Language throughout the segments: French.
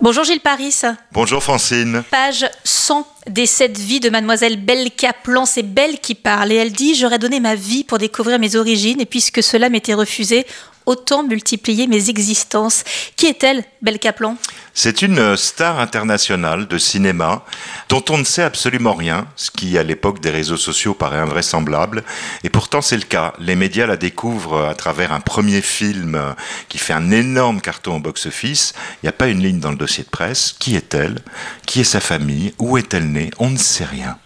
Bonjour Gilles Paris. Bonjour Francine. Page 100 des sept vies de mademoiselle Belle Caplan. C'est Belle qui parle et elle dit J'aurais donné ma vie pour découvrir mes origines et puisque cela m'était refusé, autant multiplier mes existences. Qui est-elle, Belle Caplan C'est une star internationale de cinéma dont on ne sait absolument rien, ce qui à l'époque des réseaux sociaux paraît invraisemblable. Et pourtant c'est le cas. Les médias la découvrent à travers un premier film qui fait un énorme carton au box-office. Il n'y a pas une ligne dans le dossier de presse. Qui est-elle? Qui est sa famille? Où est-elle née? On ne sait rien.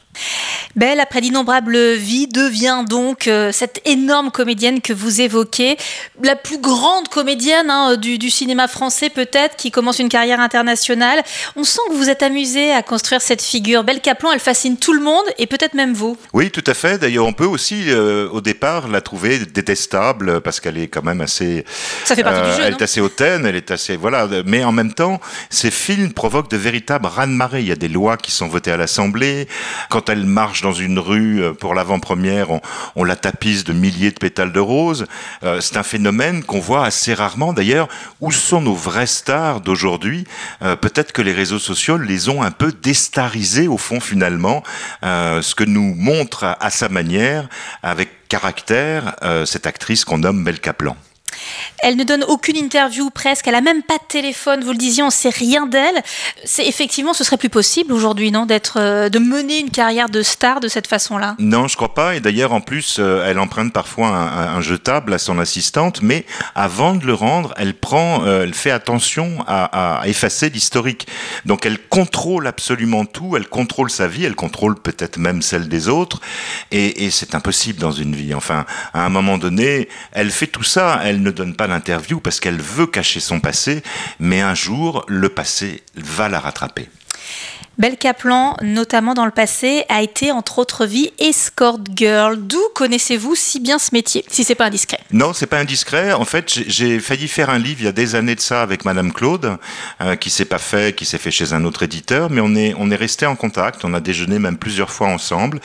Belle, après d'innombrables vies, devient donc euh, cette énorme comédienne que vous évoquez, la plus grande comédienne hein, du, du, cinéma français peut-être, qui commence une carrière internationale. On sent que vous êtes amusé à construire cette figure. Belle Caplan, elle fascine tout le monde et peut-être même vous. Oui, tout à fait. D'ailleurs, on peut aussi, euh, au départ, la trouver détestable parce qu'elle est quand même assez. Ça fait partie euh, du jeu. Elle est assez hautaine, elle est assez voilà. Mais en même temps, ces films provoquent de véritables raz-de-marée. Il y a des lois qui sont votées à l'Assemblée. Quand elle marche dans une rue euh, pour l'avant-première, on, la tapisse de milliers de pétales de rose. Euh, c'est un phénomène qu'on voit assez rarement. D'ailleurs, où sont nos vraies stars d'aujourd'hui? Euh, Peut-être que les réseaux sociaux les ont un peu déstarisés au fond finalement, ce que nous montre à, sa manière, avec caractère, cette actrice qu'on nomme Belle Kaplan. Elle ne donne aucune interview presque, elle a même pas de téléphone, vous le disiez, on sait rien d'elle. C'est effectivement, ce serait plus possible aujourd'hui, non, d'être, euh, de mener une carrière de star de cette façon-là? Non, je crois pas. Et d'ailleurs, en plus, euh, elle emprunte parfois un, jetable à son assistante, mais avant de le rendre, elle prend, euh, elle fait attention à, à effacer l'historique. Donc, elle contrôle absolument tout. Elle contrôle sa vie. Elle contrôle peut-être même celle des autres. Et, et c'est impossible dans une vie. Enfin, à un moment donné, elle fait tout ça. Elle ne donne pas l'interview parce qu'elle veut cacher son passé, mais un jour, le passé va la rattraper. Belle Kaplan, notamment dans le passé, a été entre autres vies escort girl. D'où connaissez-vous si bien ce métier, si c'est pas indiscret? Non, c'est pas indiscret. En fait, j'ai failli faire un livre il y a des années de ça avec Madame Claude, euh, qui s'est pas fait, qui s'est fait chez un autre éditeur, mais on est on est resté en contact. On a déjeuné même plusieurs fois ensemble,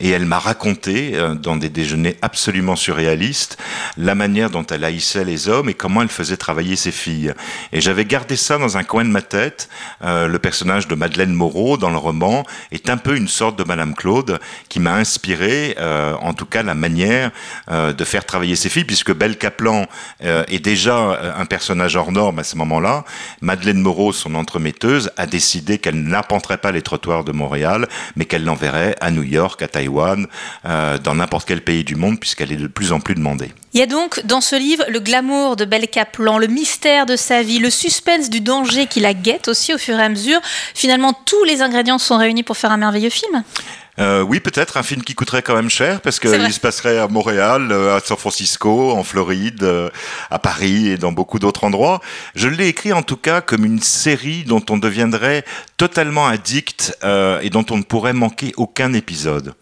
et elle m'a raconté euh, dans des déjeuners absolument surréalistes la manière dont elle haïssait les hommes et comment elle faisait travailler ses filles. Et j'avais gardé ça dans un coin de ma tête. Euh, le personnage de Madeleine Moreau dans le roman est un peu une sorte de Madame Claude qui m'a inspiré, euh, en tout cas la manière euh, de faire travailler ses filles, puisque Belle Kaplan euh, est déjà un personnage hors norme à ce moment-là. Madeleine Moreau, son entremetteuse, a décidé qu'elle n'appenterait pas les trottoirs de Montréal, mais qu'elle l'enverrait à New York, à Taïwan, dans n'importe quel pays du monde, puisqu'elle est de plus en plus demandée. Il y a donc dans ce livre le glamour de Belle Kaplan, le mystère de sa vie, le suspense du danger qui la guette aussi au fur et à mesure. Finalement, tous les ingrédients sont réunis pour faire un merveilleux film. Euh, oui, peut-être un film qui coûterait quand même cher parce qu'il se passerait à Montréal, euh, à San Francisco, en Floride, euh, à Paris et dans beaucoup d'autres endroits. Je l'ai écrit en tout cas comme une série dont on deviendrait totalement addict euh, et dont on ne pourrait manquer aucun épisode.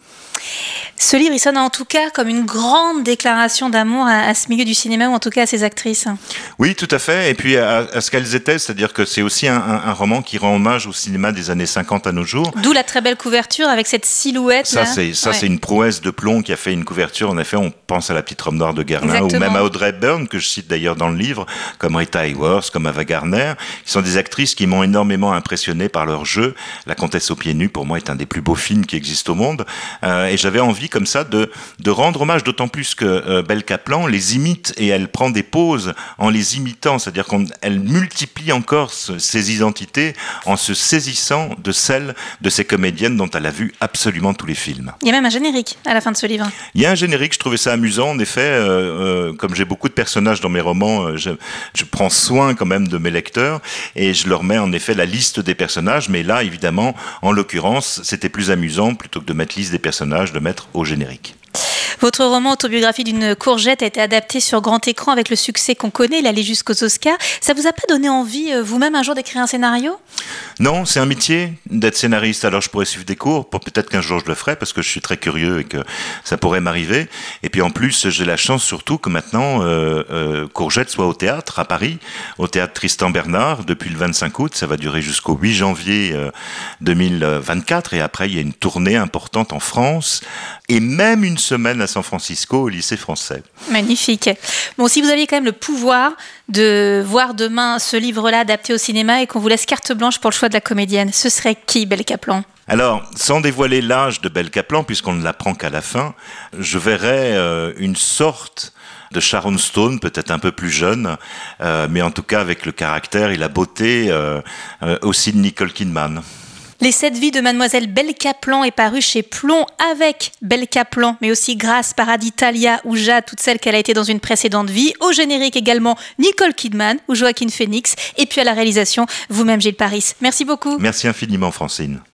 Ce livre, il sonne en tout cas comme une grande déclaration d'amour à, à, ce milieu du cinéma ou en tout cas à ses actrices. Oui, tout à fait. Et puis à, à ce qu'elles étaient, c'est-à-dire que c'est aussi un, un, un, roman qui rend hommage au cinéma des années 50 à nos jours. D'où la très belle couverture avec cette silhouette. Ça, c'est ça, ouais. c'est une prouesse de plomb qui a fait une couverture. En effet, on pense à la petite robe noire de Guerlain ou même à Audrey Hepburn que je cite d'ailleurs dans le livre, comme Rita Hayworth, comme Ava Gardner, qui sont des actrices qui m'ont énormément impressionné par leur jeu. La Comtesse aux pieds nus, pour moi, est un des plus beaux films qui existent au monde. Euh, et j'avais envie comme ça de de rendre hommage, d'autant plus que euh, Belle Kaplan les imite et elle prend des pauses en les imitant, c'est-à-dire qu'elle multiplie encore ce, ses identités en se saisissant de celles de ces comédiennes dont elle a vu absolument tous les films. Il y a même un générique à la fin de ce livre. Il y a un générique, je trouvais ça amusant, en effet, euh, euh, comme j'ai beaucoup de personnages dans mes romans, euh, je, je prends soin quand même de mes lecteurs et je leur mets en effet la liste des personnages, mais là, évidemment, en l'occurrence, c'était plus amusant plutôt que de mettre liste des personnages, de mettre générique. Votre roman Autobiographie d'une courgette a été adapté sur grand écran avec le succès qu'on connaît, il allait jusqu'aux Oscars. Ça vous a pas donné envie euh, vous-même un jour d'écrire un scénario? Non, c'est un métier d'être scénariste. Alors je pourrais suivre des cours, peut-être qu'un jour je le ferai parce que je suis très curieux et que ça pourrait m'arriver. Et puis en plus, j'ai la chance surtout que maintenant euh, euh, Courgette soit au théâtre à Paris, au théâtre Tristan Bernard depuis le 25 août. Ça va durer jusqu'au 8 janvier euh, 2024 et après il y a une tournée importante en France et même une semaine à San Francisco au lycée français. Magnifique. Bon, si vous aviez quand même le pouvoir de voir demain ce livre-là adapté au cinéma et qu'on vous laisse carte blanche pour le choix de la comédienne, ce serait qui, Belle Kaplan? Alors, sans dévoiler l'âge de Belle Kaplan, puisqu'on ne l'apprend qu'à la fin, je verrais euh, une sorte de Sharon Stone, peut-être un peu plus jeune, euh, mais en tout cas avec le caractère et la beauté euh, aussi de Nicole Kidman. Les sept vies de Mademoiselle Belle Kaplan est paru chez Plomb avec Belle Kaplan, mais aussi Grace, Paradis, Talia ou Jade, toutes celles qu'elle a été dans une précédente vie. Au générique également Nicole Kidman ou Joaquin Phoenix. Et puis à la réalisation, vous-même Gilles Paris. Merci beaucoup. Merci infiniment Francine.